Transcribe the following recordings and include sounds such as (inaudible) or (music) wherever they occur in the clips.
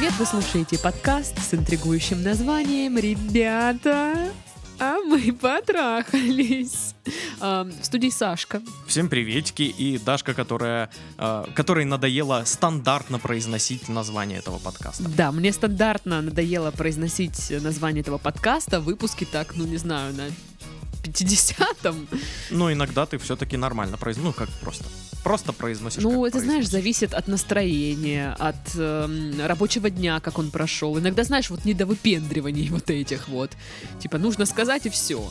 привет! Вы слушаете подкаст с интригующим названием «Ребята, а мы потрахались». А, В студии Сашка. Всем приветики и Дашка, которая, э, которой надоело стандартно произносить название этого подкаста. Да, мне стандартно надоело произносить название этого подкаста. Выпуски так, ну не знаю, на 50-м. Но иногда ты все-таки нормально произносишь, ну как просто, просто произносишь. Ну, это, знаешь, произносишь. зависит от настроения, от эм, рабочего дня, как он прошел. Иногда, знаешь, вот не до выпендриваний (laughs) вот этих вот. Типа, нужно сказать и все.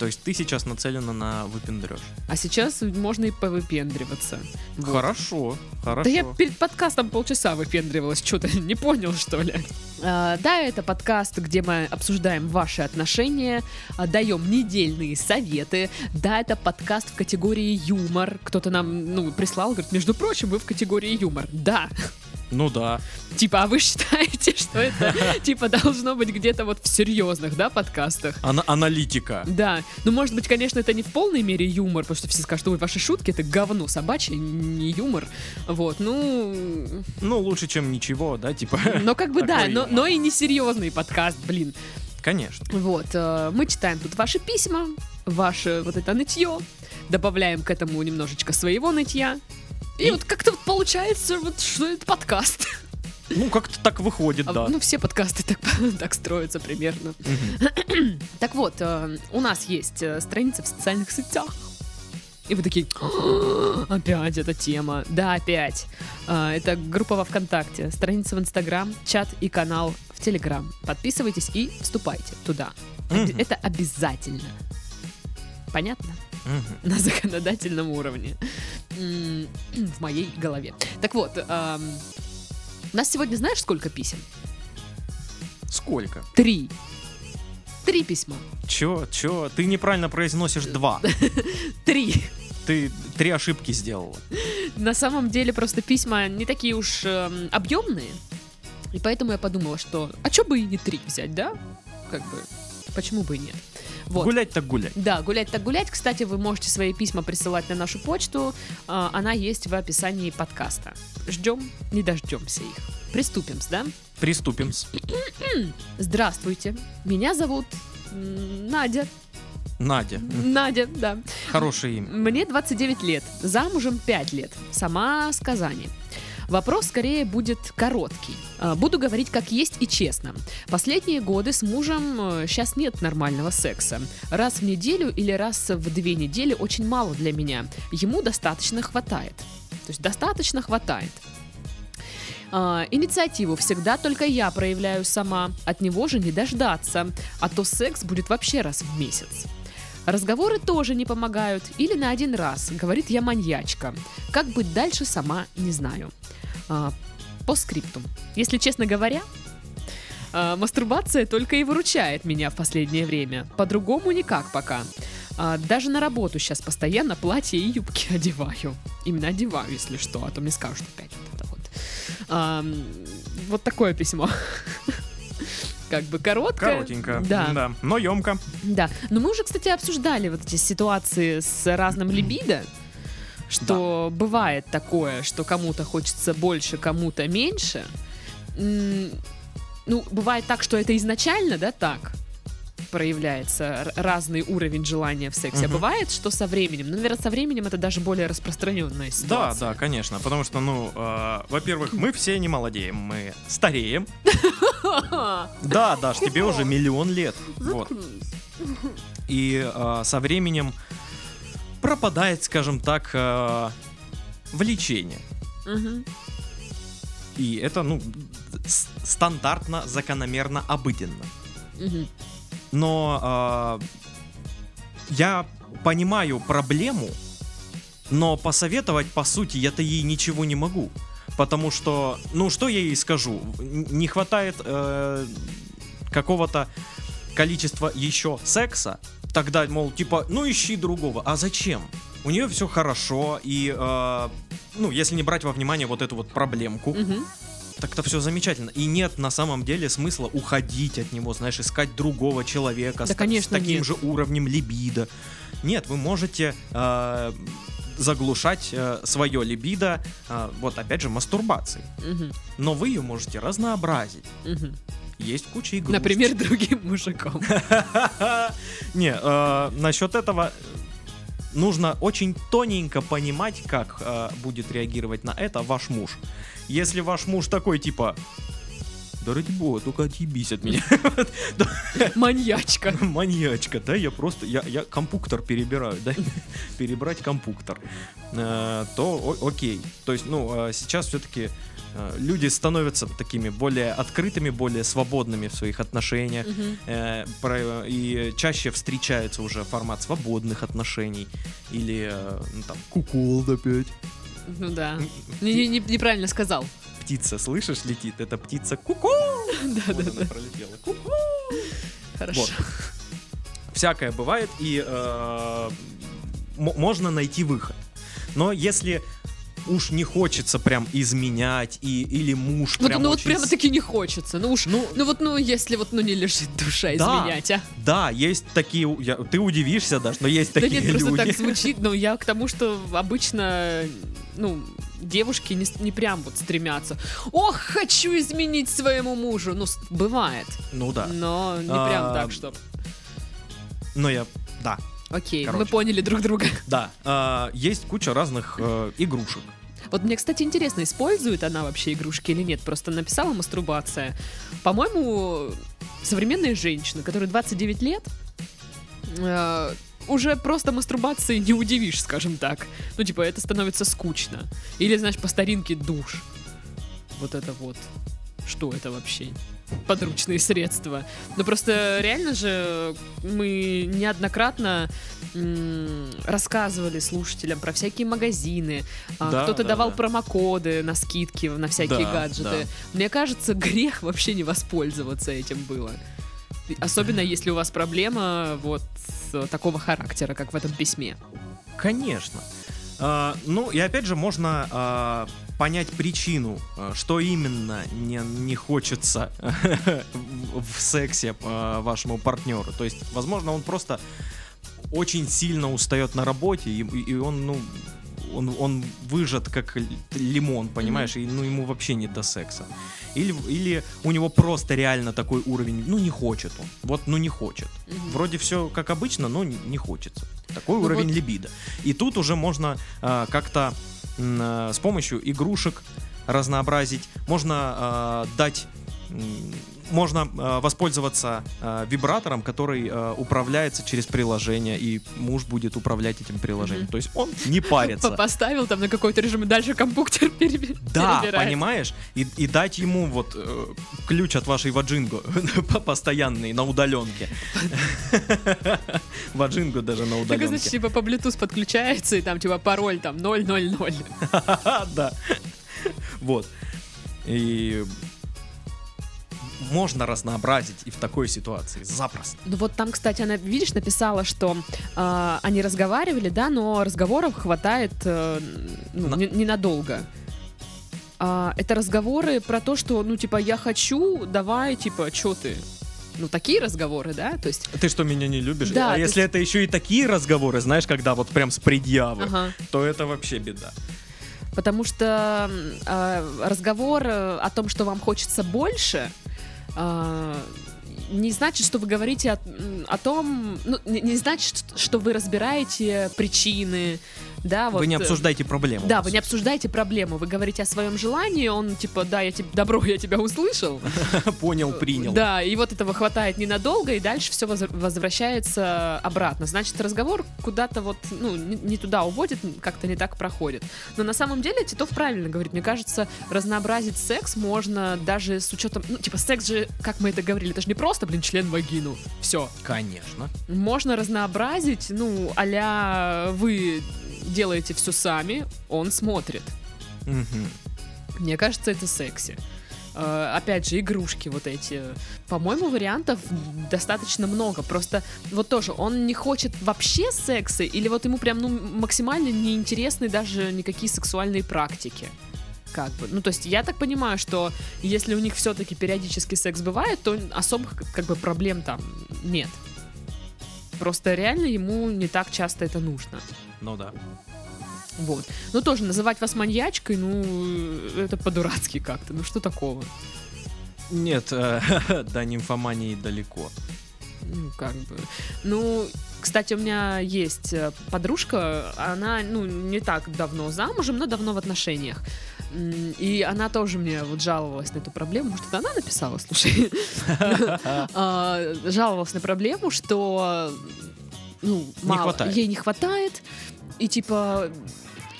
То есть ты сейчас нацелена на выпендреж. А сейчас можно и повыпендриваться. Вот. Хорошо, хорошо. Да я перед подкастом полчаса выпендривалась, что-то (laughs) не понял, что ли. А, да, это подкаст, где мы обсуждаем ваши отношения, а, даем недельные советы. Да, это подкаст в категории юмор. Кто-то нам, ну, прислал, говорит, между прочим, вы в категории юмор. Да, Ну да. типа, а вы считаете, (laughs) что это, типа, должно быть где-то вот в серьезных, да, подкастах? Ана- аналитика. Да, ну, может быть, конечно, это не в полной мере юмор, потому что все скажут, ой, ваши шутки это говно собачье, не юмор. Вот, ну, Ну, лучше, чем ничего, да, типа. но как бы (laughs) да, но, но и не серьезный подкаст, блин. Конечно. Вот, э, мы читаем тут ваши письма, ваше вот это нытье, добавляем к этому немножечко своего нытья. И, И- вот как-то вот получается, вот что это подкаст. Ну, как-то так выходит, А, да. Ну, все подкасты так, (laughs) так строятся примерно. Мгм. Так вот, э, у нас есть э, страница в социальных сетях. И вы такие, «А, опять эта тема. Да, опять. А, Это группа во ВКонтакте, страница в Инстаграм, чат и канал в Телеграм. Подписывайтесь и вступайте туда. Мгм. Это обязательно. Понятно? На законодательном уровне. В моей голове. Так вот, у нас сегодня знаешь, сколько писем? Сколько? Три. Три письма. Чё, чё? Ты неправильно произносишь два. (laughs) Три. Ты три ошибки сделала. На самом деле просто письма не такие уж эм, объемные. И поэтому я подумала, что а чё бы и не три взять, да? Как бы, почему бы и нет? Вот. Гулять так гулять. Да, гулять так гулять. Кстати, вы можете свои письма присылать на нашу почту. А, Она есть в описании подкаста. Ждем, не дождемся их. Приступим, да? Приступим. (clears throat) Здравствуйте. Меня зовут Надя. Надя. Надя, да. Хорошее имя. Мне 29 лет, замужем 5 лет, сама с Казани. Вопрос скорее будет короткий. А, Буду говорить как есть и честно. Последние годы с мужем сейчас нет нормального секса. Раз в неделю или раз в две недели очень мало для меня. Ему достаточно хватает. То есть достаточно хватает. А, инициативу всегда только я проявляю сама. От него же не дождаться. А то секс будет вообще раз в месяц. Разговоры тоже не помогают. Или на один раз. Говорит, я маньячка. Как быть дальше, сама не знаю. А, по скриптум. Если честно говоря, а, мастурбация только и выручает меня в последнее время. По-другому никак пока. А, даже на работу сейчас постоянно платья и юбки (laughs) одеваю. Именно одеваю, если что, а то мне скажут опять вот это вот. Вот такое письмо. (laughs) Как бы короткое. Коротенько. Да. Но емко. Да, но мы уже, кстати, обсуждали вот эти ситуации с разным либидо, что бывает такое, что кому-то хочется больше, кому-то меньше. Ну, бывает так, что это изначально, да, так проявляется разный уровень желания в сексе. А Мгм. бывает, что со временем, ну, наверное, со временем это даже более распространенная Да, ситуация. да, конечно. Потому что, ну, э, во-первых, мы все не молодеем, мы стареем. (laughs) Да, Даш, тебе уже миллион лет. Вот. И э, со временем пропадает, скажем так, э, влечение. Мгм. И это, ну, стандартно, закономерно, обыденно. Мгм. Но э, я понимаю проблему, но посоветовать, по сути, я-то ей ничего не могу. Потому что, ну, что я ей скажу? Не хватает э, какого-то количества еще секса, тогда, мол, типа, ну, ищи другого. А зачем? У нее все хорошо, и, э, ну, если не брать во внимание вот эту вот проблемку, Мгм. так-то все замечательно. И нет на самом деле смысла уходить от него, знаешь, искать другого человека Да, с, конечно, с таким нет. же уровнем либидо. Нет, вы можете э, заглушать свое либидо, а, вот опять же, мастурбацией. Мгм, Но вы ее можете разнообразить. мгм. Есть куча игрушек. Например, другим мужиком. (laughs) Не, э, насчет этого э, нужно очень тоненько понимать, как э, будет реагировать на это ваш муж. Если ваш муж такой типа, да ради бога, только отъебись от меня. (laughs) Маньячка. (laughs) Маньячка, да, я просто, я, я компуктор перебираю, да, перебрать компуктор, то окей. То есть, ну, сейчас все-таки люди становятся такими более открытыми, более свободными в своих отношениях. Э, про- и чаще встречается уже формат свободных отношений или э, ну, там кукол опять. Ну да. Не- не- не- Неправильно сказал. Птица, слышишь, летит? Это птица куку. (laughs) Да, да, да. пролетела. Ку-ку. Хорошо. Вот. Всякое бывает, и э, можно найти выход. Но если уж не хочется прям изменять, и, или муж Вот, прям ну вот очень прямо с- таки не хочется. Ну уж, Ну, ну вот, ну если вот, ну не лежит душа Да. изменять, а. да, есть такие, я- ты удивишься даже, но есть Да такие нет, просто люди. так звучит, но я к тому, что обычно, ну, девушки не, не прям вот стремятся. Ох, хочу изменить своему мужу. Ну, бывает. Ну да, Но не А, прям так, что. но я, да, Окей, мы короче. поняли друг друга. Да, а, есть куча разных э, игрушек. Вот мне, кстати, интересно, использует она вообще игрушки или нет. Просто написала мастурбация. По-моему, современные женщины, которые 29 лет, э, уже просто мастурбацией не удивишь, скажем так. Ну, типа, это становится скучно. Или, знаешь, по старинке душ. Вот это вот. Что это вообще? Подручные средства. Ну, просто реально же мы неоднократно рассказывали слушателям про всякие магазины. а, Да, Кто-то да, давал да. промокоды на скидки на всякие Да, гаджеты. Мне кажется, (laughs) грех вообще не воспользоваться этим было. Особенно если у вас проблема вот с- такого характера, как в этом письме. Конечно. А, ну и опять же можно а, понять причину, а, что именно не, не хочется (laughs) в, сексе а, вашему партнеру. То есть, возможно, он просто очень сильно устает на работе, и, и он, ну, он, он выжат как лимон, понимаешь, и ну ему вообще не до секса. Или, или у него просто реально такой уровень, ну не хочет он. Вот, ну не хочет. Мгм. Вроде все как обычно, но не не хочется. Такой Ну уровень вот- либидо. И тут уже можно а, как-то с помощью игрушек разнообразить. Можно а, дать можно а, воспользоваться а, вибратором, который а, управляется через приложение, и муж будет управлять этим приложением. Мгм. То есть он не парится. По- (laughs) Поставил там на какой-то режим и дальше компьютер (laughs) переби- Да, перебирает. понимаешь? И, и дать ему вот э, ключ от вашей ваджинго (laughs) постоянный на удаленке. Ваджинго даже на Так, значит, удаленке. типа по Bluetooth подключается, и там типа пароль там 000. Да. Вот. И можно разнообразить и в такой ситуации. Запросто. Ну вот там, кстати, она, видишь, написала, что э, они разговаривали, да, но разговоров хватает э, ну, На- не- ненадолго. А, это разговоры про то, что, ну, типа, я хочу, давай, типа, чё ты? Ну, такие разговоры, да? То есть, Ты что, меня не любишь? Да, а если это еще и такие разговоры, знаешь, когда вот прям с предъявы, ага. то это вообще беда. Потому что м, э, разговор о том, что вам хочется больше, не значит, что вы говорите о, о том, ну, не, не значит, что вы разбираете причины, да, вот. Вы не э, обсуждаете проблему. Да, вы не обсуждаете проблему, вы говорите о своем желании, он типа, да, я тебе, добро, я тебя услышал. (laughs) Понял, принял. Да, и вот этого хватает ненадолго, и дальше все возвращается обратно. Значит, разговор куда-то вот, ну, не, туда уводит, как-то не так проходит. Но на самом деле Титов правильно говорит. Мне кажется, разнообразить секс можно даже с учетом, ну, типа, секс же, как мы это говорили, это же не просто, блин, член вагину. Все. Конечно. Можно разнообразить, ну, а вы делаете все сами, он смотрит. Мгм. Мне кажется, это секси. Э, Опять же, игрушки вот эти. По-моему, вариантов достаточно много. Просто вот тоже, он не хочет вообще секса, или вот ему прям ну, максимально неинтересны даже никакие сексуальные практики. Как бы. Ну, то есть, я так понимаю, что если у них все-таки периодически секс бывает, то особых как бы проблем там нет. Просто реально ему не так часто это нужно. Ну да. Вот. Но тоже называть вас маньячкой, ну, это по-дурацки как-то. Ну, что такого? Нет, э, (laughs) до нимфомании далеко. Ну, как бы. Ну, кстати, у меня есть э, подружка, она, ну, не так давно замужем, но давно в отношениях. И она тоже мне вот жаловалась на эту проблему. Может, это она написала, слушай? (laughs) А, Жаловалась на проблему, что ну, мало, ей не хватает. И типа,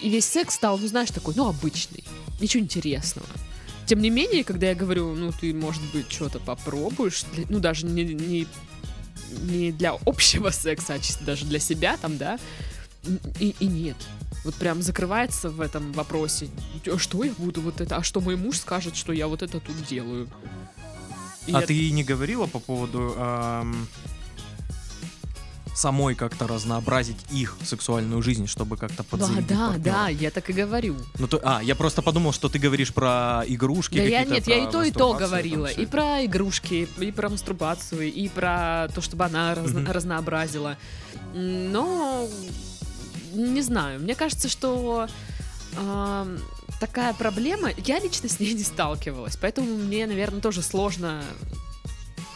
и весь секс стал, ну, знаешь, такой, ну, обычный. Ничего интересного. Тем не менее, когда я говорю, ну, ты, может быть, что-то попробуешь, ну, даже не, не, не для общего секса, а чисто даже для себя там, да, и, и нет. Вот прям закрывается в этом вопросе. «А Что я буду вот это? А что мой муж скажет, что я вот это тут делаю? И А я- ты ей не говорила по поводу эм, самой как-то разнообразить их сексуальную жизнь, чтобы как-то Да, подзарядить да, партнера? да, я так и говорю. Ну, то, а, я просто подумал, что ты говоришь про игрушки Да я нет, я и то, и то говорила. И это. про игрушки, и про мастурбацию, и про то, чтобы она разно- Мгм. разнообразила. Но не знаю, мне кажется, что ам, такая проблема, я лично с ней не сталкивалась, поэтому мне, наверное, тоже сложно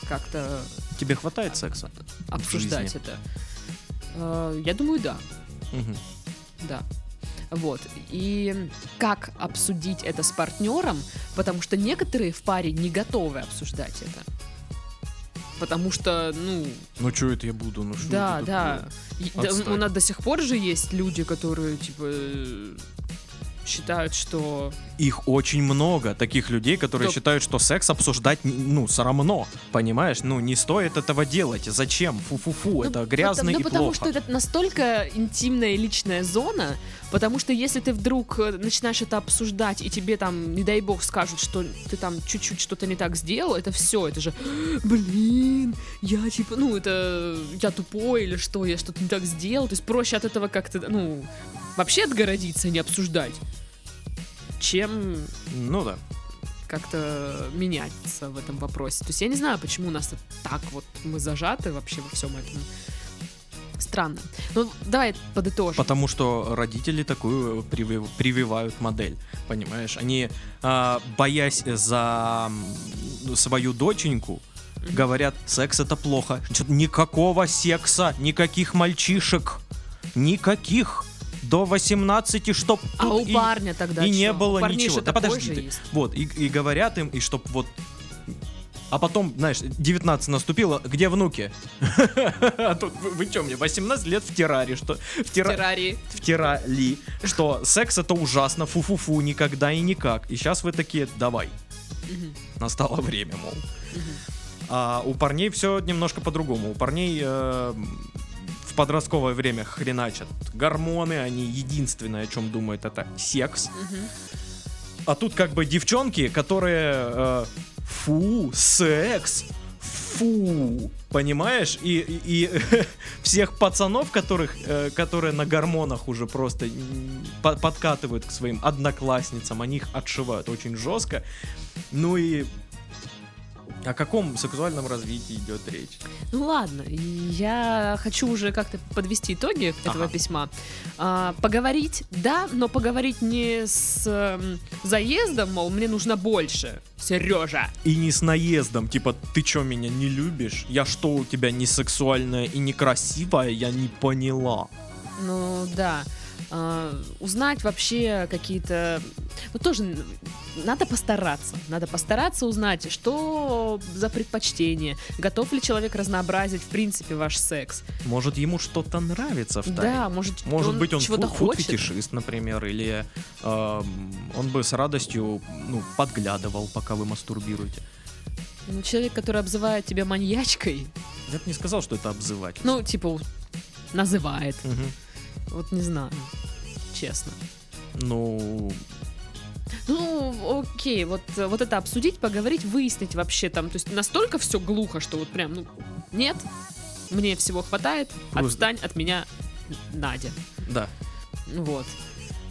как-то Тебе хватает секса? обсуждать это. Э, Я думаю, да. Мгм. Да. Вот. И как обсудить это с партнером, потому что некоторые в паре не готовы обсуждать это. Потому что, ну, Ну, что это я буду? Ну, что да, да. такое? Да. У нас до сих пор же есть люди, которые, типа, э, считают, что... Их очень много, таких людей, которые Кто- считают, что секс обсуждать, ну, срамно, понимаешь? Ну, не стоит этого делать. Зачем? Фу-фу-фу, это Ну, грязно потому, и ну, потому плохо. что это настолько интимная и личная зона, потому что если ты вдруг э, начинаешь это обсуждать, и тебе там, не дай бог, скажут, что ты там чуть-чуть что-то не так сделал, это все, это же, блин, я типа, ну, это я тупой или что, я что-то не так сделал, то есть проще от этого как-то, ну, вообще отгородиться, не обсуждать, чем Ну да. как-то меняться в этом вопросе. То есть я не знаю, почему у нас так вот мы зажаты вообще во всем этом. Странно. Ну, давай подытожим. Потому что родители такую привив- прививают модель, понимаешь? Они, а, боясь за свою доченьку, говорят, секс это плохо. Никакого секса, никаких мальчишек, никаких до 18, чтоб А у и- парня тогда и не чё? было у ничего. Да подожди ты. есть. Вот, и, и говорят им, и чтоб вот... А потом, знаешь, 19 наступило, где внуки? (laughs) А тут вы, вы чё мне, 18 лет в терраре, что... В, В терра- террарии. втирали, что секс это ужасно, фу-фу-фу, никогда и никак. И сейчас вы такие, давай, настало время, мол. А у парней все немножко по-другому. У парней э, подростковое время хреначат гормоны, они единственное, о чем думают, это секс. А тут как бы девчонки, которые э, фу, секс, фу, понимаешь? И, и- и (laughs) всех пацанов, которых, э, которые на гормонах уже просто по- подкатывают к своим одноклассницам, они их отшивают очень жестко. Ну и о каком сексуальном развитии идет речь? Ну ладно, я хочу уже как-то подвести итоги этого Ага. письма. А, поговорить, да, но поговорить не с эм, заездом, мол, мне нужно больше, Сережа. И не с наездом, типа, ты чё, меня не любишь? Я что, у тебя не сексуальная и некрасивая? Я не поняла. Ну да. А, узнать вообще какие-то... Ну тоже надо постараться. Надо постараться узнать, что за предпочтение. Готов ли человек разнообразить, в принципе, ваш секс. Может, ему что-то нравится в тайне? Да, может, Может быть, он чего-то хочет. фуд-фетишист, например, или эм, он бы с радостью ну, подглядывал, пока вы мастурбируете. Ну, человек, который обзывает тебя маньячкой, Я бы не сказал, что это обзывать. ну, типа, называет. Мгм. Вот не знаю, честно. Ну, Ну, окей, вот, вот это обсудить, поговорить, выяснить вообще там. То есть настолько все глухо, что вот прям, ну, нет, мне всего хватает, Просто- отстань от меня, Надя. да. Вот.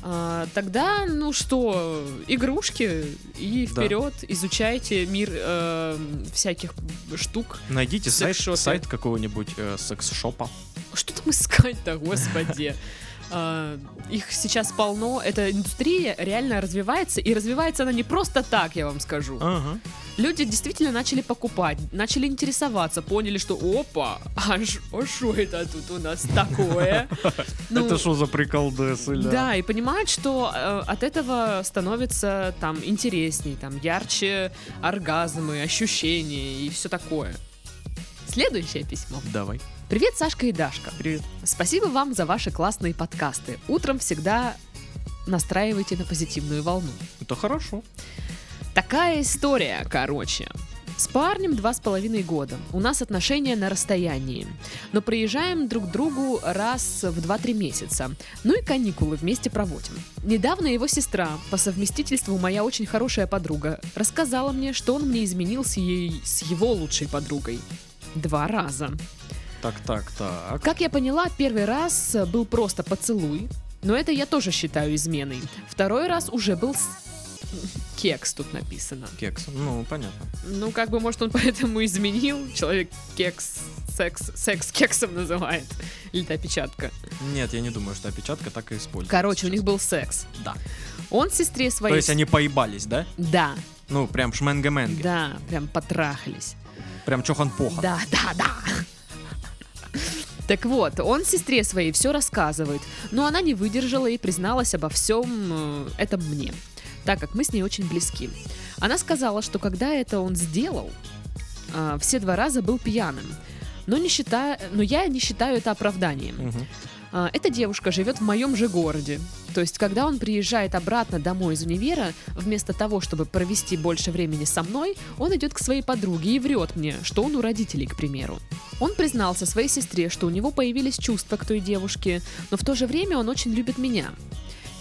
А, тогда, ну что, игрушки и Да. вперед, изучайте мир э, всяких штук. Найдите сайт, сайт какого-нибудь э, секс-шопа. Что там искать-то, господи? (laughs) э, их сейчас полно. Эта индустрия реально развивается, и развивается она не просто так, я вам скажу. Ага. Люди действительно начали покупать, начали интересоваться, поняли, что опа, а что это тут у нас такое? (laughs) Ну, Это что за приколдесы, ля? Да, и понимают, что э, от этого становится там интересней, там ярче оргазмы, ощущения и все такое. Следующее письмо. Давай. Привет, Сашка и Дашка. Привет. Спасибо вам за ваши классные подкасты. Утром всегда настраивайте на позитивную волну. Это хорошо. Такая история, короче. С парнем два с половиной года. У нас отношения на расстоянии. Но приезжаем друг к другу раз в 2-3 месяца. Ну и каникулы вместе проводим. Недавно его сестра, по совместительству моя очень хорошая подруга, рассказала мне, что он мне изменил с, ей, с его лучшей подругой. Два раза. Так, так, так. Как я поняла, первый раз был просто поцелуй, но это я тоже считаю изменой. Второй раз уже был с- кекс тут написано. Кекс. Ну, понятно. Ну, как бы, может, он поэтому изменил. Человек кекс, секс, секс кексом называет. Или это опечатка. Нет, я не думаю, что опечатка так и используется. Короче, у сейчас. них был секс. Да. Он сестре своей... То есть они поебались, да? Да, Ну, прям шменга-менга. да, прям потрахались. Прям чохан-похан. Да, да, да. Так вот, он сестре своей все рассказывает, но она не выдержала и призналась обо всем э, этом мне, так как мы с ней очень близки. Она сказала, что когда это он сделал, а, все два раза был пьяным. Но, не считая, но я не считаю это оправданием. Мгм. А, Эта девушка живет в моем же городе. То есть, когда он приезжает обратно домой из универа, вместо того, чтобы провести больше времени со мной, он идет к своей подруге и врет мне, что он у родителей, к примеру. Он признался своей сестре, что у него появились чувства к той девушке, но в то же время он очень любит меня.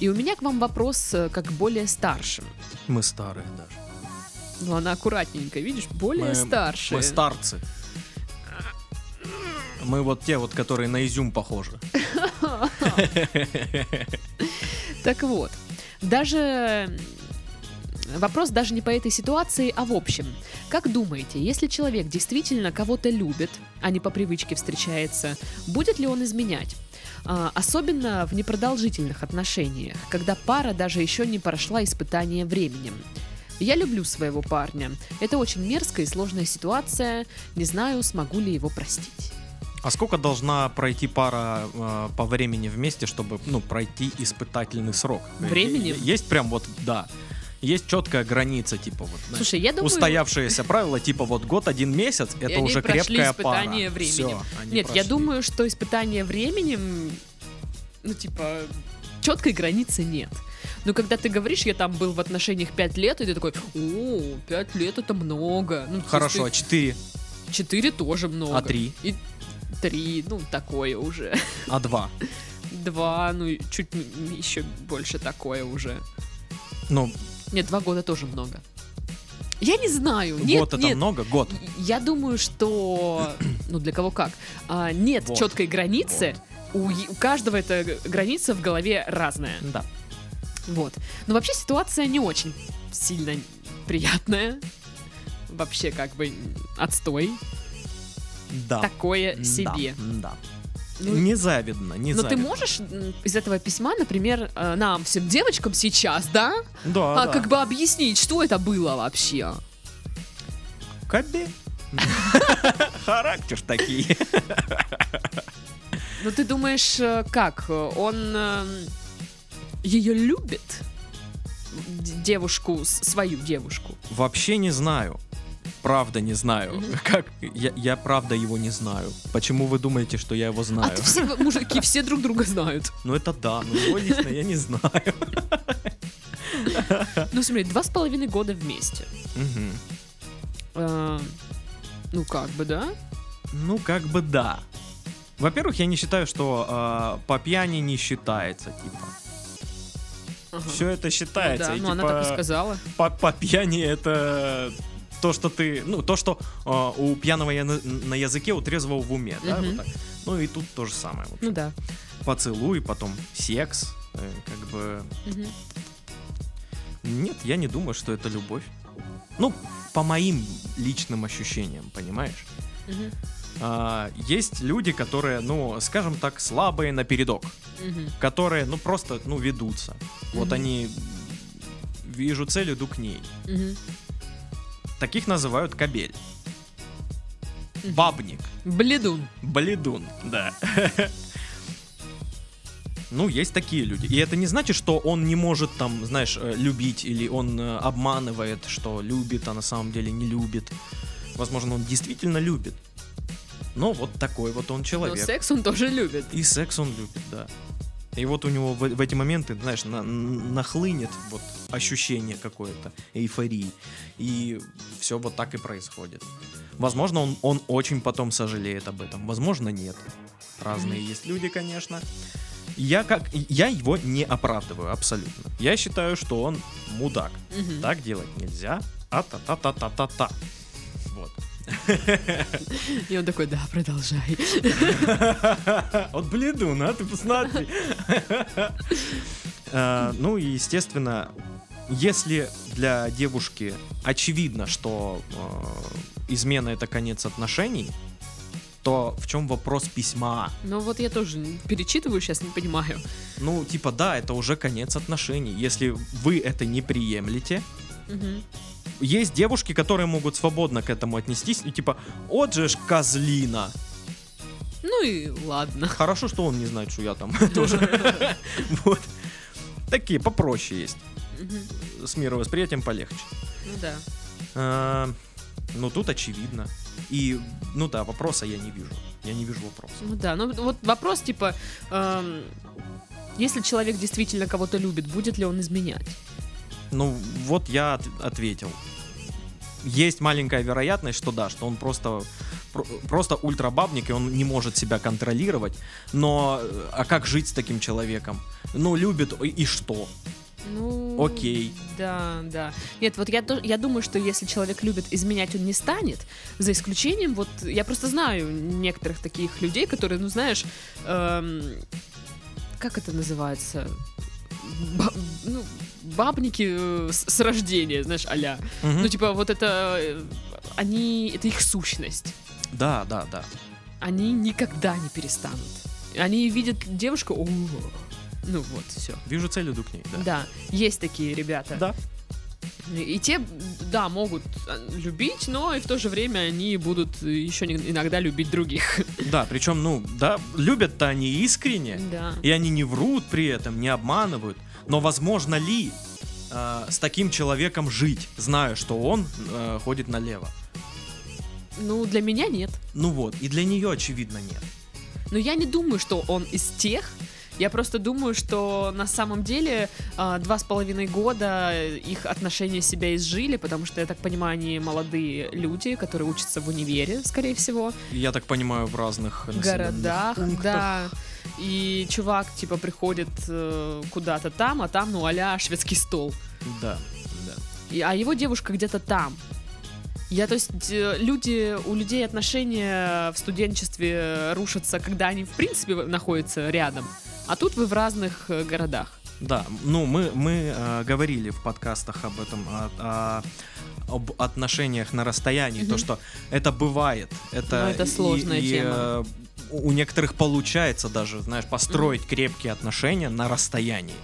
И у меня к вам вопрос э, как более старшим. Мы старые даже. Ну, она аккуратненько, видишь, более Мы- старшие. Мы старцы. Мы вот те вот, которые на изюм похожи. Так вот, даже вопрос даже не по этой ситуации, а в общем. Как думаете, если человек действительно кого-то любит, а не по привычке встречается, будет ли он изменять? А, особенно в непродолжительных отношениях, когда пара даже еще не прошла испытание временем. Я люблю своего парня. Это очень мерзкая и сложная ситуация. Не знаю, смогу ли его простить. А сколько должна пройти пара э, по времени вместе, чтобы, ну, пройти испытательный срок? Времени? Е- Есть прям вот, да. Есть четкая граница, типа вот. знаешь, Слушай, я думаю... устоявшееся правило, типа вот год, один месяц, это уже крепкая пара. временем. Они Нет, я думаю, что испытание временем, ну, типа, четкой границы нет. Но когда ты говоришь, я там был в отношениях 5 лет, и ты такой, о, 5 лет это много. Ну, Хорошо, а ты- четыре, 4 тоже много. а три, И 3, ну, такое уже. (laughs) а два. 2, ну, чуть еще больше такое уже. Ну, Нет, 2 года тоже много. Я не знаю. Нет, год это нет. много, год. Я думаю, что, (clears throat) ну для кого как, А, нет Вот. четкой границы. У, е- у каждого эта граница в голове разная. Да. Вот. Но вообще ситуация не очень сильно приятная. Вообще как бы отстой. Да. Такое Да, себе. Да. Ну, Незавидно, но незавидно. ты можешь из этого письма, например, э, нам, всем девочкам сейчас, да? Да, а, да. как бы объяснить, что это было вообще? Кобе. (laughs) Характер такие. Ну ты думаешь, э, как? Он ее любит? Девушку, свою девушку. Вообще не знаю. Правда не знаю. (laughs) Как? Я, я правда его не знаю. Почему вы думаете, что я его А знаю? то все мужики все друг друга знают. (laughs) Ну это да, но его лично я не знаю. Ну смотри, два с половиной года вместе. Э, Ну как бы, да? Ну как бы да. Во-первых, я не считаю, что а, по пьяни не считается, типа. Ага. Все это Ну считается. да, и, ну она типа, так и сказала. по, по пьяни это то, что ты, ну, то, что а, у пьяного я на, на языке, у трезвого в уме, да, Мгм. вот так. Ну и тут то же самое. в общем. Ну да. Поцелуй, потом секс, э, как бы. Мгм. Нет, я не думаю, что это любовь. Ну, по моим личным ощущениям, понимаешь? Мгм. А, есть люди, которые, ну, скажем так, слабые на передок, Мгм. которые, ну, просто, ну, ведутся. Вот Мгм. они вижу цель, иду к ней. Мгм. Таких называют кабель. Бабник. Бледун. Бледун, да. (laughs) Ну, есть такие люди. И это не значит, что он не может там, знаешь, э, любить, или он э, обманывает, что любит, а на самом деле не любит. Возможно, он действительно любит. Но вот такой вот он Но человек. секс он тоже любит. И секс он любит, да. И вот у него в, в эти моменты, знаешь, на- нахлынет вот ощущение какое-то, эйфории. И все вот так и происходит. Возможно, он, он очень потом сожалеет об этом. Возможно, нет. Разные есть люди, конечно. Я как я его не оправдываю абсолютно. Я считаю, что он мудак. Мгм. Так делать нельзя. А И он такой, да, продолжай. (laughs) Вот бледун, а ты посмотри. Э, (laughs) Ну и, естественно, если для девушки очевидно, что э, измена это конец отношений, то в чем вопрос письма? Ну вот я тоже перечитываю, сейчас не понимаю. Ну, типа, да, это уже конец отношений. Если вы это не приемлете, Мгм. Есть девушки, которые могут свободно к этому отнестись, и типа, от же ж козлина. Ну и ладно. Хорошо, что он не знает, что я там (laughs) тоже. Вот. Такие попроще есть. С мировосприятием полегче. Ну да. А, Ну, тут очевидно. И, ну да, вопроса я не вижу. Я не вижу вопроса. Ну да, ну вот вопрос типа, эм, если человек действительно кого-то любит, будет ли он изменять? Ну, вот я от- ответил. Есть маленькая вероятность, что да, что он просто про- просто ультрабабник, и он не может себя контролировать. Но э, а как жить с таким человеком? Ну, любит, и- и что? Ну, Окей. Да, да. Нет, вот я, я думаю, что если человек любит, изменять он не станет. За исключением, вот я просто знаю некоторых таких людей, которые, ну знаешь, эм, как это называется? Ну, бабники э, с, с рождения, знаешь, аля. Мгм. Ну, типа, вот это э, они, это их сущность. Да, да, да. Они никогда не перестанут. Они видят девушку, о, ну вот, все. Вижу цель, иду к ней. Да. Да, есть такие ребята. Да. И те, да, могут а, любить, но и в то же время они будут еще иногда любить других. (laughs) Да, причем, ну, да, любят-то они искренне, Да. и они не врут при этом, не обманывают. Но возможно ли э, с таким человеком жить, зная, что он э, ходит налево? Ну, для меня нет. Ну вот, и для нее, очевидно, нет. Но я не думаю, что он из тех. Я просто думаю, что на самом деле а, два с половиной года их отношения себя изжили, потому что, я так понимаю, они молодые люди, которые учатся в универе, скорее всего. Я так понимаю, в разных городах, пунктах. да. И чувак, типа, приходит э, куда-то там, а там, ну, а шведский стол. Да, да. И- а его девушка где-то там. Я, то есть, э, люди, у людей отношения в студенчестве рушатся, когда они, в принципе, находятся рядом. А тут вы в разных э, городах. Да, ну мы, мы э, говорили в подкастах об этом, о- о- об отношениях на расстоянии, то, Мгм. что это бывает. Это, Ну, это сложная и- и, тема. э, у некоторых получается даже, знаешь, построить крепкие отношения на расстоянии.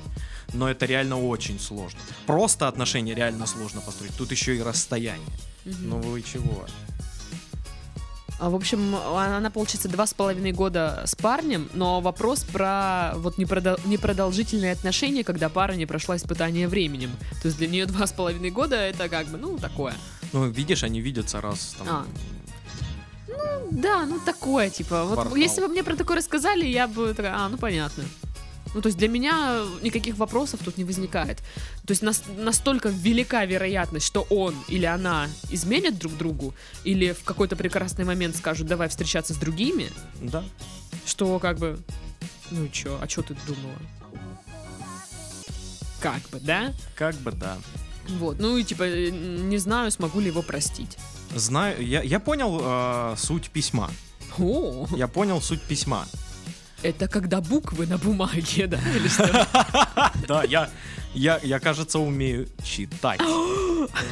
Но это реально очень сложно. Просто отношения реально сложно построить. Тут еще и расстояние. Мгм. Ну вы чего? А, В общем, она, получается, два с половиной года с парнем, но вопрос про вот непродол- непродолжительные отношения, когда пара не прошла испытание временем. То есть для нее два с половиной года это как бы, ну, такое. Ну, видишь, они видятся раз там. А. Да, ну такое, типа. Вот если бы мне про такое рассказали, я бы такая, а, ну понятно. Ну, то есть для меня никаких вопросов тут не возникает. То есть нас- настолько велика вероятность, что он или она изменят друг другу, или в какой-то прекрасный момент скажут, давай встречаться с другими, Да. что как бы, ну и чё, а чё ты думала? Как бы, да? Как бы да. Вот, ну и типа, э, не знаю, смогу ли его простить. Знаю, я, я понял э, суть письма. О, Я понял суть письма. Это когда буквы на бумаге, да? Или что? (laughs) Да, я, я, я, кажется, умею читать. (gasps)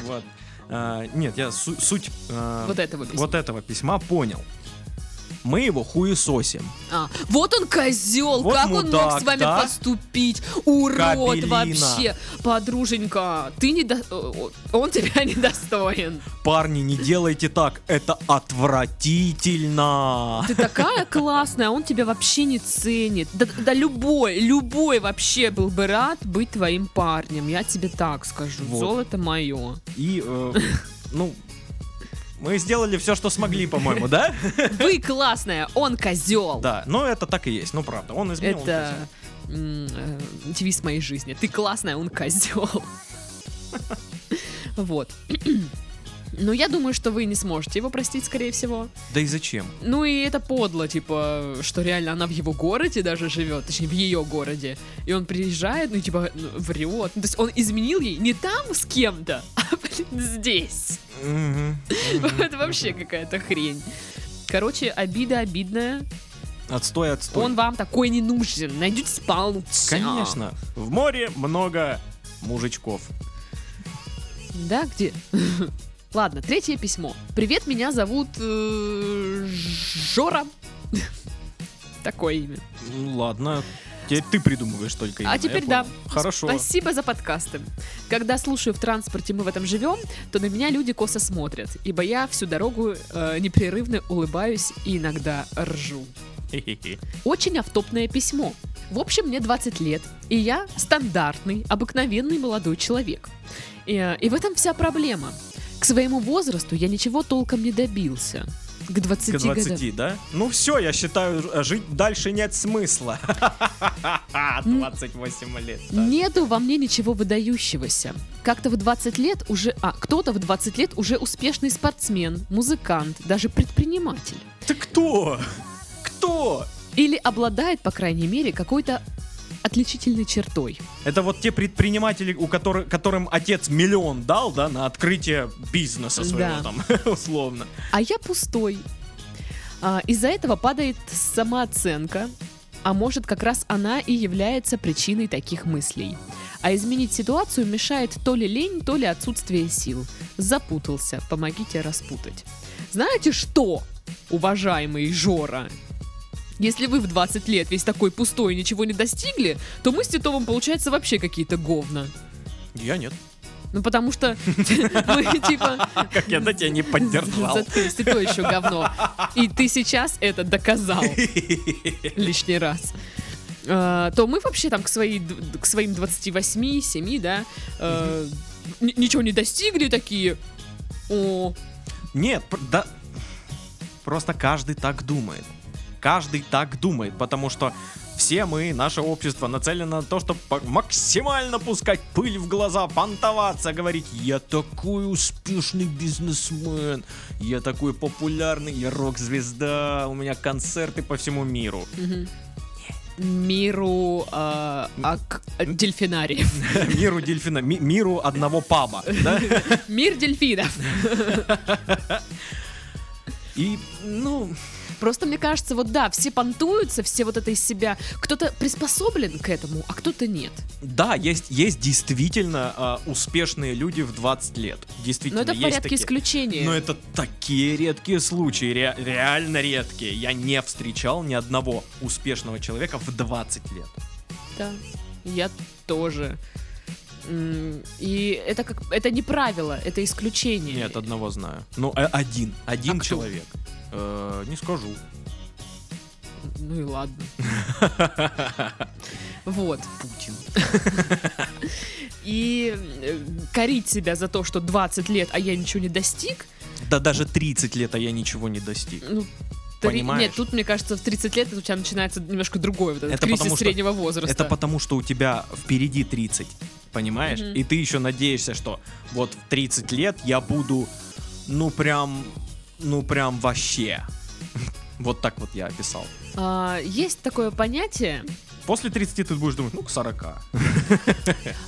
Вот. А, нет, я су- суть письма. вот этого письма понял. Мы его хуесосим. А, вот он козел, Вот как он мог мудак, с вами да? поступить? Урод Кабелина. вообще. Подруженька, ты не до... о, Он тебя (laughs) недостоин. Парни, не делайте так, это отвратительно. Ты такая (laughs) классная, а он тебя вообще не ценит. Да, да любой, любой вообще был бы рад быть твоим парнем. Я тебе так скажу. Вот. Золото мое. И, э, (laughs) ну, мы сделали все, что смогли, по-моему, да? (laughs) Вы классная, он козел. Да, но это так и есть, ну правда, он изменил. Это э, девиз моей жизни. Ты классная, он козел. (laughs) Вот. (clears throat) Но я думаю, что вы не сможете его простить, скорее всего. Да и зачем? Ну и это подло, типа, что реально она в его городе даже живет, точнее, в ее городе. И он приезжает, ну, типа, ну, врет. Ну, то есть он изменил ей не там с кем-то, (laughs) а, здесь. (laughs) Это вообще какая-то хрень. Короче, обида обидная. Отстой, отстой. Он вам такой не нужен. Найдете получше. Конечно, в море много мужичков. Да, где? (laughs) Ладно, третье письмо. Привет, меня зовут э, Жора. (laughs) Такое имя. Ну, ладно, теперь ты придумываешь только имя. А теперь да. Хорошо. Спасибо за подкасты. Когда слушаю в транспорте «Мы в этом живем», то на меня люди косо смотрят, ибо я всю дорогу э, непрерывно улыбаюсь и иногда ржу. Очень автопное письмо. В общем, мне 20 лет, и я стандартный, обыкновенный молодой человек. И, э, и в этом вся проблема. К своему возрасту я ничего толком не добился. К 20, К годам. 20, да? Ну все, я считаю, ж- жить дальше нет смысла. (laughs) 28 лет. да. Нету во мне ничего выдающегося. Как-то в 20 лет уже... А, кто-то в 20 лет уже успешный спортсмен, музыкант, даже предприниматель. Ты кто? Кто? Или обладает, по крайней мере, какой-то отличительной чертой. Это вот те предприниматели, у которых, которым отец миллион дал, да, на открытие бизнеса своего Да. там, (laughs) условно. А я пустой. А, из-за этого падает самооценка, а может как раз она и является причиной таких мыслей. А изменить ситуацию мешает то ли лень, то ли отсутствие сил. Запутался, помогите распутать. Знаете что, уважаемый Жора? Если вы в 20 лет весь такой пустой и ничего не достигли, то мы с Титовым, получается, вообще какие-то говна. Я нет. Ну, потому что (laughs) мы, типа, Как я до тебя не поддержал. Ты то еще говно. И ты сейчас это доказал лишний раз. А, то мы вообще там к, своей, к своим 28, 7, да, э, ничего не достигли такие. О, Нет, да. Просто каждый так думает. Каждый так думает, потому что все мы, наше общество, нацелено на то, чтобы максимально пускать пыль в глаза, понтоваться, говорить, я такой успешный бизнесмен, я такой популярный, я рок-звезда, у меня концерты по всему миру. миру а, ак- дельфинариев. (laughs) Миру дельфина, ми- миру одного паба, да? (laughs) Мир дельфинов. (laughs) И, ну, Просто мне кажется, вот да, все понтуются, все вот это из себя. Кто-то приспособлен к этому, а кто-то нет. да, есть, есть действительно а, успешные люди в 20 лет. Действительно, Но это в порядке такие. исключения. Но это такие редкие случаи, ре- реально редкие. Я не встречал ни одного успешного человека в 20 лет. Да, я тоже. И это как это не правило, это исключение. Нет, одного знаю. Ну, э, один. Один А человек. Э, не скажу. Ну и ладно. (laughs) Вот. Путин. (laughs) И э, корить себя за то, что 20 лет, а я ничего не достиг. Да даже 30 лет, а я ничего не достиг. Ну, три- Понимаешь? Нет, тут, мне кажется, в 30 лет у тебя начинается немножко другой вот этот Это кризис потому что- среднего возраста. Это потому, что у тебя впереди 30, понимаешь? Мгм. И ты еще надеешься, что вот в 30 лет я буду, ну прям, ну прям вообще. Вот так вот я описал. А, есть такое понятие, После 30 ты будешь думать, ну, к 40.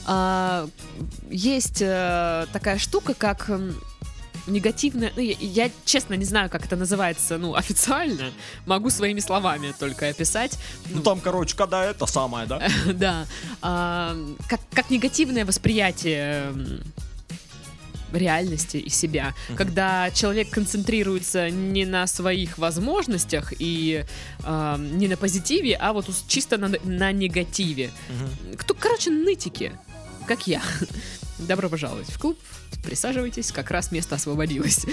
А, есть э, такая штука, как м, негативная... Ну, я, я, честно не знаю, как это называется, ну, официально. Могу своими словами только описать. Ну, там, короче, когда это самое, да? (laughs) Да. А, как, как негативное восприятие реальности и себя. Мгм. Когда человек концентрируется не на своих возможностях и э, не на позитиве, а вот чисто на, на негативе. Мгм. Кто, короче, нытики, как я. Добро пожаловать в клуб. Присаживайтесь, как раз место освободилось.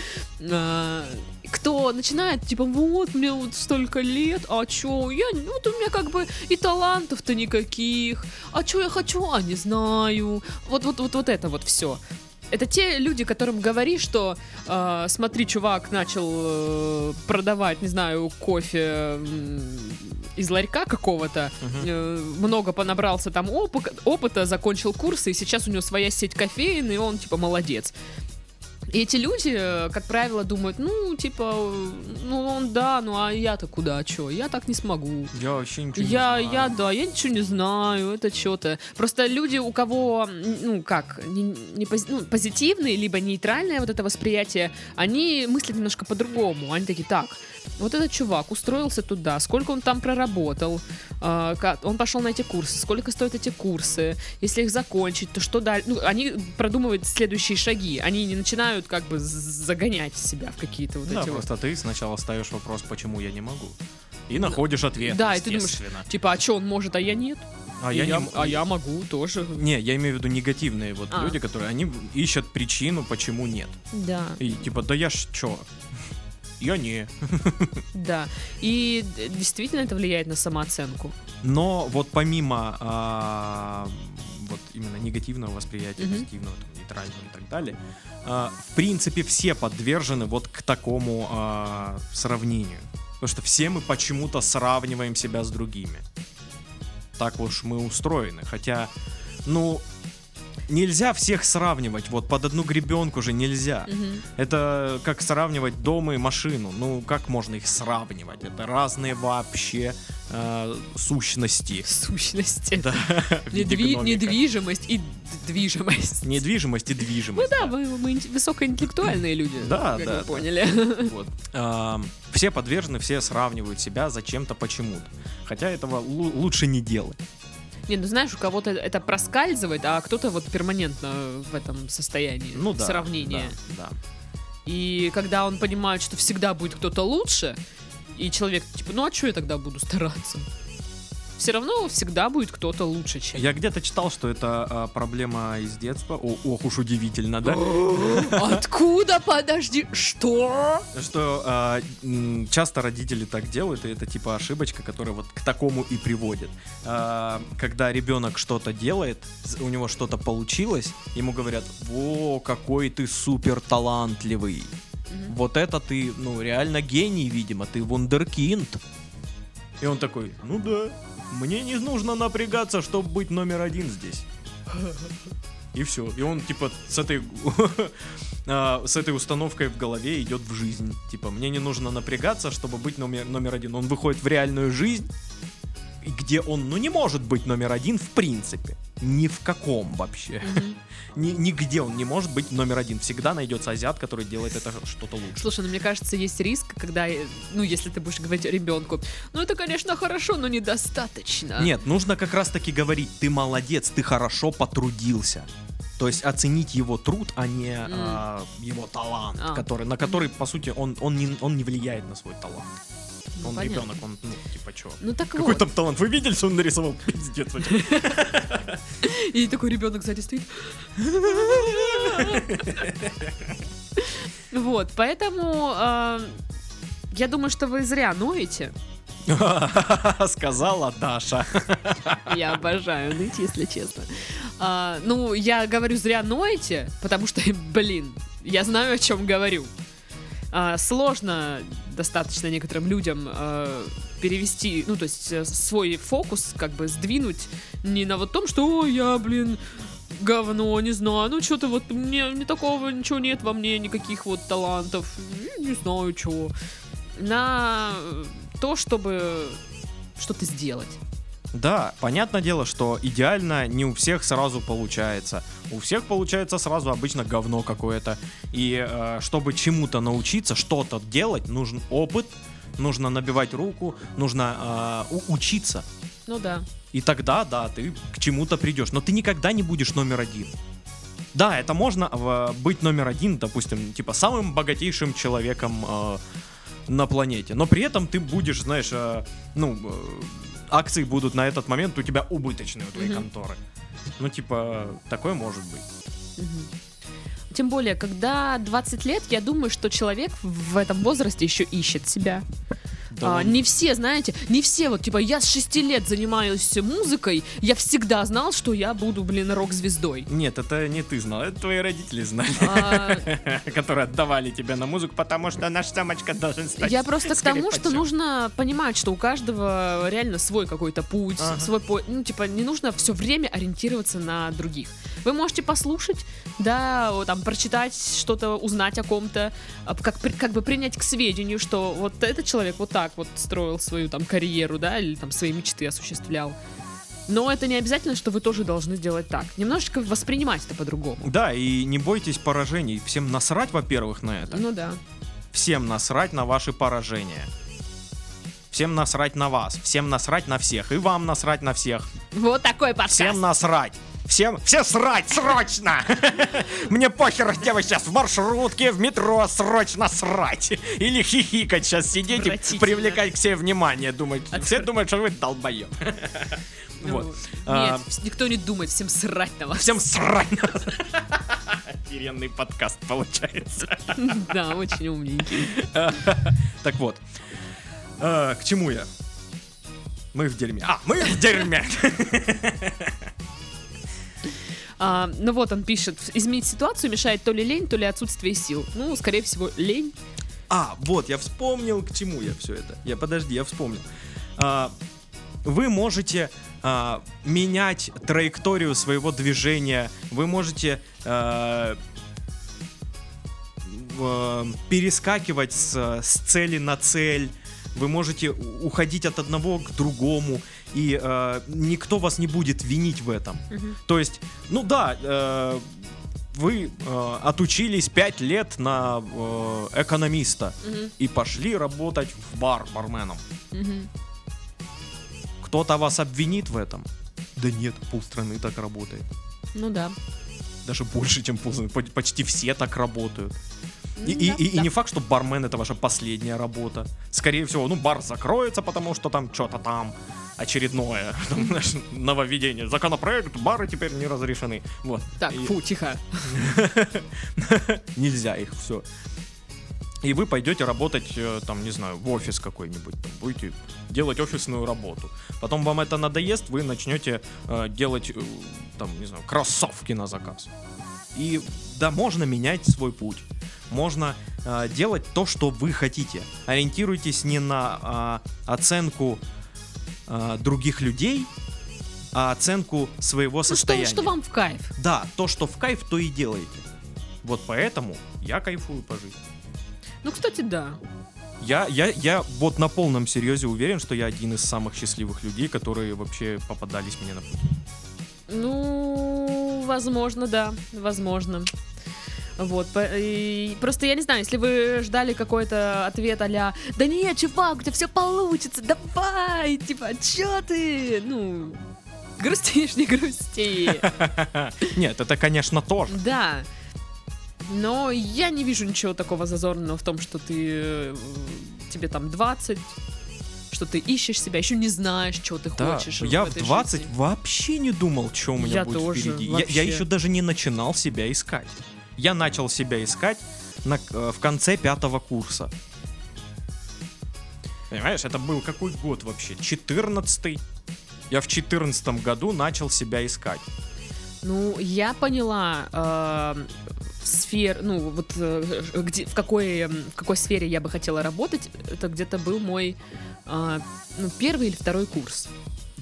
А, Кто начинает, типа, вот, мне вот столько лет, а чё, я, вот у меня как бы и талантов-то никаких, а чё я хочу, а не знаю. Вот, вот, вот, вот это вот все. Это те люди, которым говоришь, что э, смотри, чувак начал э, продавать, не знаю, кофе м, из ларька какого-то, Мгм. э, много понабрался там опыта, опыта, закончил курсы, и сейчас у него своя сеть кофеин, и он, типа, молодец. И эти люди, э, как правило, думают, ну, типа, ну, он да, ну, а я-то куда, чё, я так не смогу. Я вообще ничего не Я, знаю. я, да, я ничего не знаю, это что-то. Просто люди, у кого, ну, как, не, не пози- ну, позитивные, либо нейтральное вот это восприятие, они мыслят немножко по-другому. Они такие, так, вот этот чувак устроился туда, сколько он там проработал, а, он пошел на эти курсы, сколько стоят эти курсы, если их закончить, то что дальше? Ну, они продумывают следующие шаги, они не начинают как бы загонять себя в какие-то вот Да, эти вот... просто ты сначала ставишь вопрос, почему я не могу. И находишь ответ, Да, и ты думаешь. Типа, а что он может, а я нет? А И я, не а я могу тоже. Не, я имею в виду негативные вот А. люди, которые, они ищут причину, почему нет. Да. И типа, да я ж чё? Я не. Да. И действительно это влияет на самооценку. Но вот помимо а, вот именно негативного восприятия, Мгм. позитивного, там, нейтрального и так далее, а, в принципе все подвержены вот к такому а, сравнению. Потому что все мы почему-то сравниваем себя с другими. Так уж мы устроены. Хотя, ну, нельзя всех сравнивать. Вот под одну гребенку же нельзя. Это как сравнивать дом и машину. Ну, как можно их сравнивать? Это разные вообще э, сущности. Сущности. Да, (laughs) Недви- недвижимость и движимость. Недвижимость и Ну движимость. да, мы, мы ин- высокоинтеллектуальные люди. Да, как да, вы да. поняли. Вот. (laughs) Ам, Все подвержены, все сравнивают себя зачем-то почему-то. Хотя этого лу- лучше не делать. Не, ну знаешь, у кого-то это проскальзывает, а кто-то вот перманентно в этом состоянии Ну да. сравнения. Да, И когда он понимает, что всегда будет кто-то лучше, и человек типа, ну а что я тогда буду стараться? Все равно всегда будет кто-то лучше, чем Я где-то читал, что это а, проблема из детства. О, ох уж удивительно, да? (gasps) Откуда? Подожди, что? Что а, часто родители так делают, и это типа ошибочка, которая вот к такому и приводит. А, когда ребенок что-то делает, у него что-то получилось, ему говорят, во, какой ты супер талантливый. Вот это ты, ну, реально гений, видимо, ты вундеркинд. И он такой, ну да, мне не нужно напрягаться, чтобы быть номер один здесь. И все. И он, типа, с этой, (laughs) а, с этой установкой в голове идет в жизнь. Типа, мне не нужно напрягаться, чтобы быть номер, номер один. Он выходит в реальную жизнь, где он, ну, не может быть номер один в принципе. Ни в каком вообще. Ни, нигде он не может быть номер один. Всегда найдется азиат, который делает это что-то лучше. Слушай, ну мне кажется, есть риск, когда, э, ну, если ты будешь говорить ребенку, ну это, конечно, хорошо, но недостаточно. Нет, нужно как раз таки говорить, ты молодец, ты хорошо потрудился. То есть оценить его труд, а не а, его талант, А. который, на который, по сути, он, он, не, он не влияет на свой талант. Ну, он понятно. ребенок, он, ну, типа, чё? Ну так Какой вот. там талант? Вы видели, что он нарисовал? Пиздец. вообще. (laughs) И такой ребенок сзади стоит. (laughs) Вот, поэтому э, я думаю, что вы зря ноете. (laughs) Сказала Даша. Я обожаю ныть, если честно. А, ну, я говорю зря ноете, потому что, блин, я знаю, о чем говорю. А, сложно достаточно некоторым людям э, перевести, ну, то есть э, свой фокус как бы сдвинуть не на вот том, что «Ой, я, блин, говно, не знаю, ну что-то вот мне не такого ничего нет во мне, никаких вот талантов, не знаю чего. На то, чтобы что-то сделать. Да, понятное дело, что идеально не у всех сразу получается. У всех получается сразу обычно говно какое-то. И э, чтобы чему-то научиться, что-то делать, нужен опыт, нужно набивать руку, нужно э, учиться. Ну да. И тогда, да, ты к чему-то придешь. Но ты никогда не будешь номер один. Да, это можно э, быть номер один, допустим, типа самым богатейшим человеком э, на планете. Но при этом ты будешь, знаешь, э, ну, э, акции будут на этот момент у тебя убыточные у твоей Мгм. конторы. Ну, типа, такое может быть. Мгм. Тем более, когда 20 лет, я думаю, что человек в этом возрасте еще ищет себя. Да А, не все, знаете, не все, вот типа я с 6 лет занимаюсь музыкой, я всегда знал, что я буду, блин, рок-звездой. Нет, это не ты знал, это твои родители знали, А, (laughs) которые отдавали тебя на музыку, потому что наш самочка должен стать Я просто к тому, что нужно понимать, что у каждого реально свой какой-то путь, Ага. свой по... ну типа не нужно все время ориентироваться на других. Вы можете послушать, да, там прочитать что-то, узнать о ком-то, а, как как бы принять к сведению, что вот этот человек вот так вот строил свою там карьеру, да, или там свои мечты осуществлял. Но это не обязательно, что вы тоже должны сделать так. Немножечко воспринимать это по-другому. Да, и не бойтесь поражений. Всем насрать, во-первых, на это. Ну да. Всем насрать на ваши поражения. Всем насрать на вас. Всем насрать на всех. И вам насрать на всех. Вот такой подкаст. Всем насрать. Всем, все срать, срочно! Мне похер, где вы сейчас, в маршрутке, в метро, срочно срать! Или хихикать сейчас сидеть и привлекать к себе внимание, думать. Все думают, что вы долбоеб. Ну, Вот. Нет, А, никто не думает, всем срать на вас. Всем срать! на вас. Охеренный подкаст получается. Да, очень умненький. Так вот, э, к чему я? Мы в дерьме. А, мы в дерьме! А, ну вот он пишет, изменить ситуацию мешает то ли лень, то ли отсутствие сил. Ну, скорее всего, лень. А, вот, я вспомнил, к чему я все это. Я, подожди, я вспомнил. А, вы можете а, менять траекторию своего движения, вы можете а, в- перескакивать с, с цели на цель, вы можете уходить от одного к другому, и а, никто вас не будет винить в этом. То есть, ну да, э, вы э, отучились 5 лет на э, экономиста Мгм, и пошли работать в бар барменом. мгм. Кто-то вас обвинит в этом? Да нет, полстраны так работает. Ну да. Даже больше, чем полстраны. По- Почти все так работают. И, и- Да, и- и да. не факт, что бармен это ваша последняя работа. Скорее всего, ну бар закроется, потому что там что-то там очередное (laughs) там, знаешь, нововведение. Законопроект, бары теперь не разрешены. Вот. Так, И- фу, тихо. (laughs) Нельзя их, все. И вы пойдете работать, э, там, не знаю, в офис какой-нибудь, там, будете делать офисную работу. Потом вам это надоест, вы начнете э, делать, э, там, не знаю, кроссовки на заказ. И да, можно менять свой путь. Можно э, делать то, что вы хотите. Ориентируйтесь не на а, оценку а, других людей, а оценку своего Ну, что, состояния. что вам в кайф? Да, то, что в кайф, то и делаете. Вот поэтому я кайфую по жизни. Ну, кстати, да. Я, я, я вот на полном серьезе уверен, что я один из самых счастливых людей, которые вообще попадались мне на путь. Ну, возможно, да, возможно. Вот, и просто я не знаю, если вы ждали какой-то ответ а «Да нет, чувак, у тебя все получится, давай!» Типа, чё ты? Ну, грустишь, не грусти. (laughs) Нет, это, конечно, тоже. Да. Но я не вижу ничего такого зазорного в том, что ты э, тебе там 20, что ты ищешь себя, еще не знаешь, что ты Да, хочешь. я в этой 20 жизни. вообще не думал, что у меня Я будет тоже, впереди. Я, вообще. я еще даже не начинал себя искать. Я начал себя искать на, э, в конце пятого курса. Понимаешь, это был какой год вообще? 14 Я в 14 году начал себя искать. Ну, я поняла э, сфер, ну вот э, где, в какой м, в какой сфере я бы хотела работать, это где-то был мой э, ну первый или второй курс.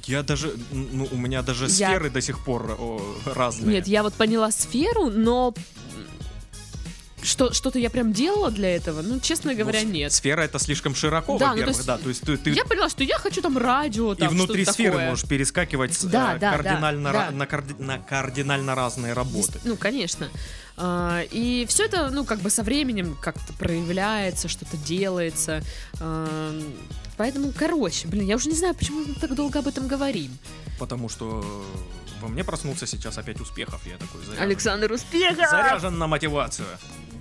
Я даже, ну, у меня даже Я- сферы до сих пор о, разные. Нет, я вот поняла сферу, но что что-то я прям делала для этого, ну честно говоря, Ну, нет. Сфера это слишком широко, Да, ну, во-первых, то есть да. То есть ты, ты Я поняла, что я хочу там радио, и там внутри что-то сферы такое. можешь перескакивать Да, э, да, да, кардинально, да. ра- На, карди- на кардинально разные работы. Ну, конечно. А, И все это, ну, как бы со временем как-то проявляется, что-то делается. А, Поэтому, короче, блин, я уже не знаю, почему мы так долго об этом говорим. Потому что Во мне проснулся сейчас опять успехов, я такой заряжен. Александр Успехов! Заряжен на мотивацию.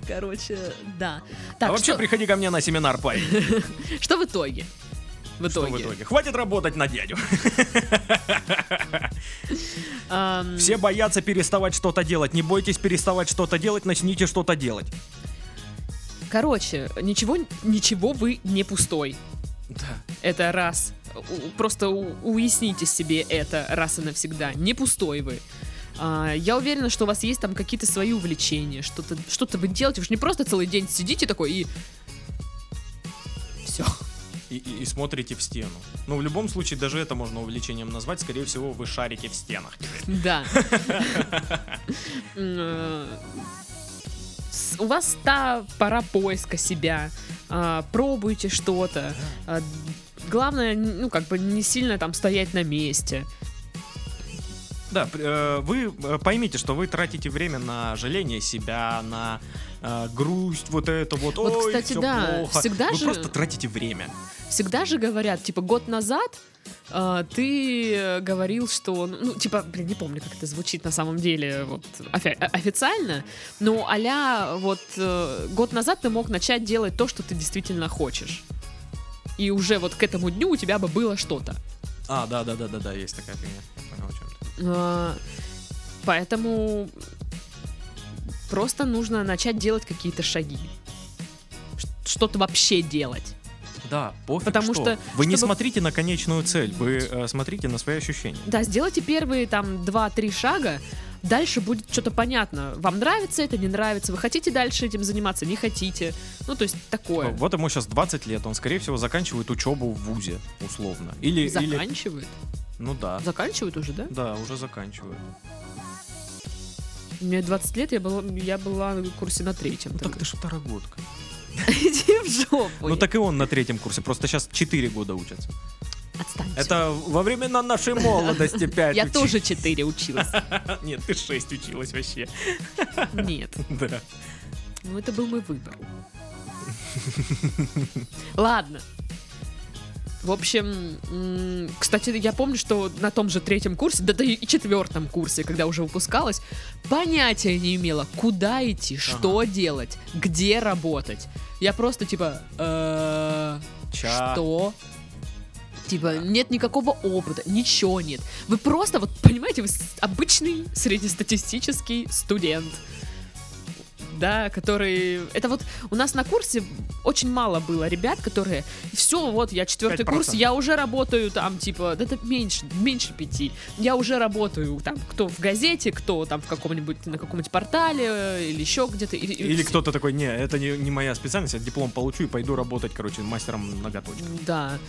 Короче, да. а Так, вообще что, приходи ко мне на семинар, парень. (laughs) что в итоге? В Что итоге. в итоге? Хватит работать на дядю. (laughs) Все боятся переставать что-то делать. Не бойтесь переставать что-то делать, начните что-то делать. Короче, ничего, ничего вы не пустой. Да. Это раз. Просто уясните себе это раз и навсегда. Не пустой вы. А, я уверена, что у вас есть там какие-то свои увлечения, что-то что вы делаете. Вы же не просто целый день сидите такой и... Все. И, и- и смотрите в стену. Ну, в любом случае, даже это можно увлечением назвать. Скорее всего, вы шарите в стенах. Да. (laughs) Э, У вас та пора поиска себя. А, Пробуйте что-то. А, Главное, ну, как бы не сильно там стоять на месте. Да, э, вы э, поймите, что вы тратите время на жаление себя, на э, грусть, вот это вот. Вот, Ой, кстати, да, плохо. всегда вы же- просто тратите время. Всегда же говорят, типа, год назад а, ты говорил, что, ну, типа, блин, не помню, как это звучит на самом деле, вот, офи- официально, но а вот, э, год назад ты мог начать делать то, что ты действительно хочешь. И уже вот к этому дню у тебя бы было что-то. А, да, да, да, да, да, есть такая фигня. Я понял, о чем Поэтому просто нужно начать делать какие-то шаги. Что-то вообще делать. Да, пофиг Потому что, Вы не чтобы- смотрите на конечную цель, вы э, смотрите на свои ощущения. Да, сделайте первые там 2-3 шага, дальше будет что-то понятно. Вам нравится это, не нравится, вы хотите дальше этим заниматься, не хотите. Ну, то есть такое. Вот ему сейчас 20 лет, он, скорее всего, заканчивает учебу в ВУЗе, условно. Или, или... Ну да. Заканчивают уже, да? Да, уже заканчивают. Мне 20 лет, я была, я была на курсе на третьем. Ну так ты ж второгодка. Иди в жопу. Ну так и он на третьем курсе, просто сейчас 4 года учатся. Отстаньте. Это во времена нашей молодости (laughs) 5 Я тоже 4 училась. (laughs) Нет, ты 6 училась вообще. (laughs) Нет. Да. Ну, это был мой выбор. Ладно. В общем, кстати, я помню, что на том же третьем курсе, да, да и четвертом курсе, когда уже выпускалась, понятия не имела, куда идти, что делать, где работать. Я просто типа, «Э, что? Типа, нет никакого опыта, ничего нет. Вы просто, вот, понимаете, вы обычный среднестатистический студент. Да, который... Это вот у нас на курсе очень мало было ребят, которые... Все, вот, я четвертый 5%. курс, я уже работаю там, типа, да это меньше, меньше пяти. Я уже работаю там, кто в газете, кто там в каком-нибудь, на каком-нибудь портале э, или еще где-то. Или, Или кто-то такой, не, это не, не моя специальность, я диплом получу и пойду работать, короче, мастером ноготочков. Да.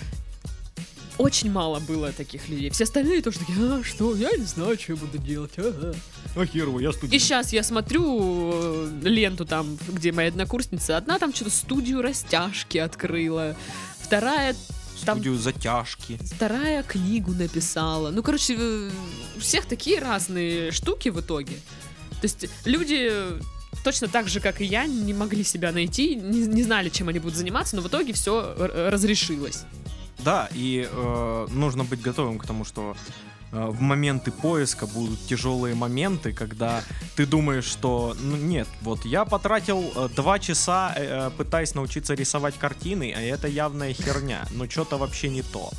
Очень мало было таких людей. Все остальные тоже такие, а, что, я не знаю, что я буду делать. ага». А хер его, я И студент. сейчас я смотрю э, ленту там, где моя однокурсница. Одна там что-то студию растяжки открыла. Вторая там Студию затяжки. вторая книгу написала. Ну, короче, э, у всех такие разные штуки в итоге. То есть люди точно так же, как и я, не могли себя найти, не, не знали, чем они будут заниматься, но в итоге все разрешилось. Да, и э, нужно быть готовым к тому, что э, в моменты поиска будут тяжелые моменты, когда ты думаешь, что ну, нет, вот я потратил э, два часа, э, э, пытаясь научиться рисовать картины, а это явная херня, но что-то вообще не то.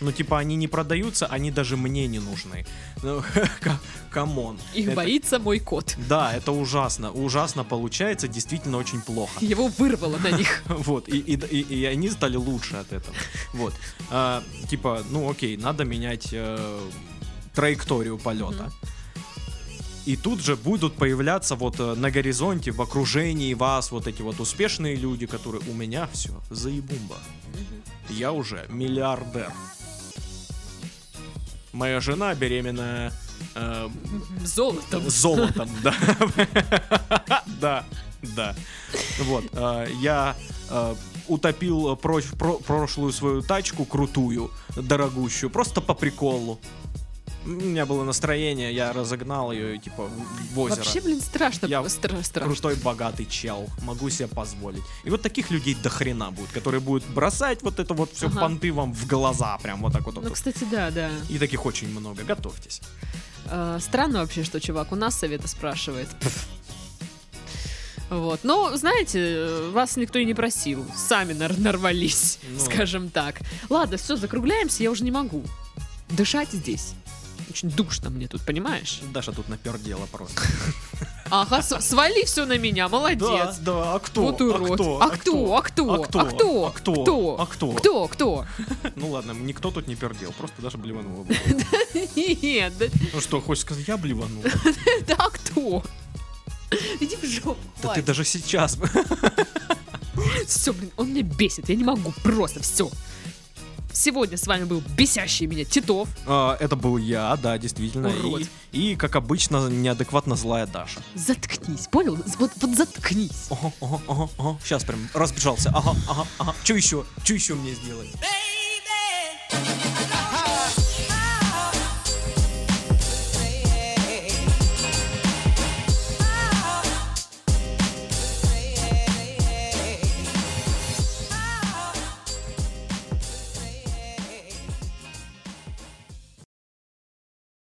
Ну, типа, они не продаются, они даже мне не нужны. Ну, (laughs) co- come on. Их Это- боится мой кот. Да, это ужасно. Ужасно получается, действительно очень плохо. Его вырвало на них. (laughs) Вот, и, и, и, и они стали лучше от этого. Вот. А, типа, ну окей, надо менять э, траекторию полета. И тут же будут появляться вот э, на горизонте, в окружении вас вот эти вот успешные люди, которые у меня все заебумба. Я уже миллиардер. Моя жена беременная э, Золотом. Золотом, да. (laughs) Да, да. Вот, э, я э, утопил прошлую свою тачку крутую, дорогущую, просто по приколу. У меня было настроение, я разогнал ее, типа, в озеро. Вообще, блин, страшно. Я стра- страшно. Крутой, богатый чел. Могу себе позволить. И вот таких людей до хрена будет, которые будут бросать вот это вот все Ага. понты вам в глаза, прям вот так вот. Ну, кстати, да, да. И таких очень много. Готовьтесь. Э, Странно вообще, что чувак у нас совета спрашивает. Вот. Но, знаете, вас никто и не просил. Сами нар- нарвались, Ну. скажем так. Ладно, все, закругляемся, я уже не могу. Дышать здесь. Очень душно мне тут, понимаешь? Даша тут напердела просто. Ага, свали все на меня, молодец. да, а кто? Вот урод. А кто? А кто? А кто? А кто? А кто? Кто? А кто? Кто? Кто? Ну ладно, никто тут не пердел, просто Даша блеванула. Нет, да, Ну что, хочешь сказать, я блеванул? да а кто? Иди в жопу. Да ты даже сейчас... Все, блин, он меня бесит, я не могу, просто все. Сегодня с вами был бесящий меня Титов. А, Это был я, да, действительно. Урод. И, и, как обычно, неадекватно злая Даша. Заткнись, понял? Вот, вот заткнись. Ага, ага, ага, ага. Сейчас прям разбежался. Ага, ага, ага. Что еще? Что еще мне сделать? Baby,